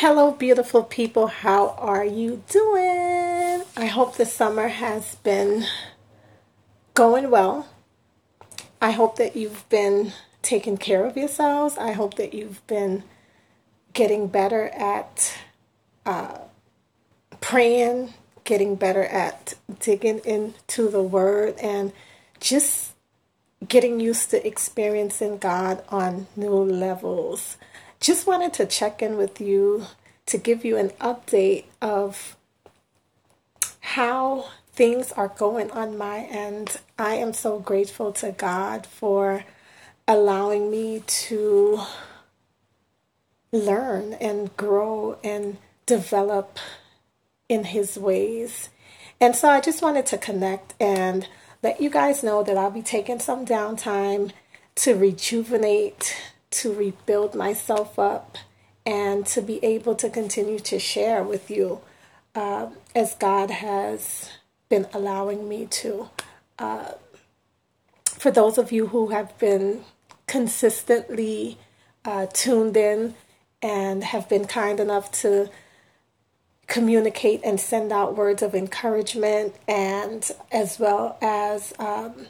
Hello, beautiful people. How are you doing? I hope the summer has been going well. I hope that you've been taking care of yourselves. I hope that you've been getting better at uh, praying, getting better at digging into the Word, and just getting used to experiencing God on new levels just wanted to check in with you to give you an update of how things are going on my end. I am so grateful to God for allowing me to learn and grow and develop in His ways. And so I just wanted to connect and let you guys know that I'll be taking some downtime to rejuvenate to rebuild myself up and to be able to continue to share with you uh, as God has been allowing me to. Uh, for those of you who have been consistently uh, tuned in and have been kind enough to communicate and send out words of encouragement, and as well as um,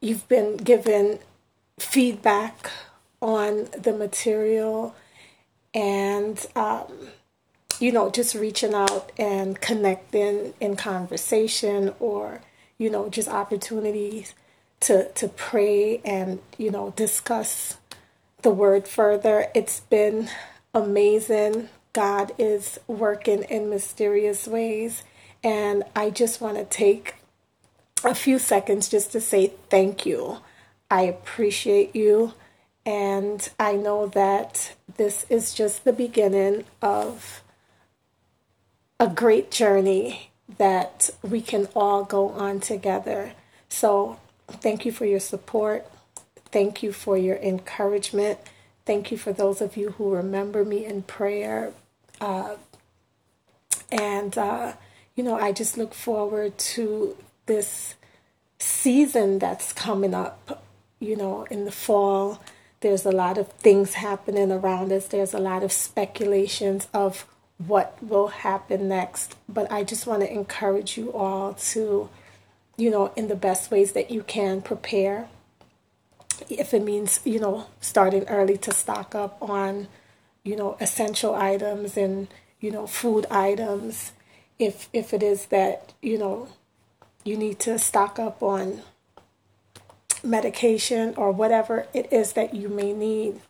you've been given feedback on the material and um, you know just reaching out and connecting in conversation or you know just opportunities to to pray and you know discuss the word further. It's been amazing. God is working in mysterious ways. And i just want to take a few seconds just to say thank you I appreciate you. And I know that this is just the beginning of a great journey that we can all go on together. So, thank you for your support. Thank you for your encouragement. Thank you for those of you who remember me in prayer. Uh, and, uh, you know, I just look forward to this season that's coming up you know, in the fall, there's a lot of things happening around us. There's a lot of speculations of what will happen next. But I just want to encourage you all to, you know, in the best ways that you can prepare. If it means, you know, starting early to stock up on, you know, essential items and, you know, food items. If if it is that, you know, you need to stock up on medication or whatever it is that you may need,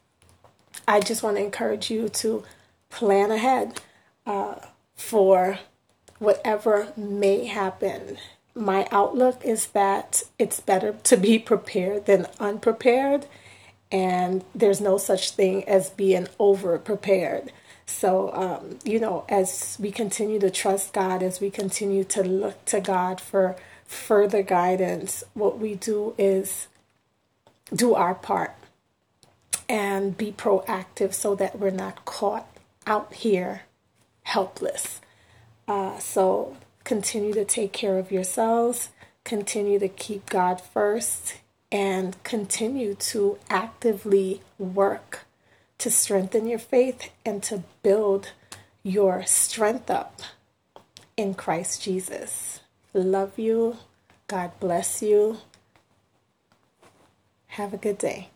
I just want to encourage you to plan ahead uh, for whatever may happen. My outlook is that it's better to be prepared than unprepared, and there's no such thing as being over prepared. So, um, you know, as we continue to trust God, as we continue to look to God for further guidance, what we do is do our part and be proactive so that we're not caught out here helpless. Uh, so continue to take care of yourselves, continue to keep God first, and continue to actively work to strengthen your faith and to build your strength up in Christ Jesus. Love you. God bless you. Have a good day.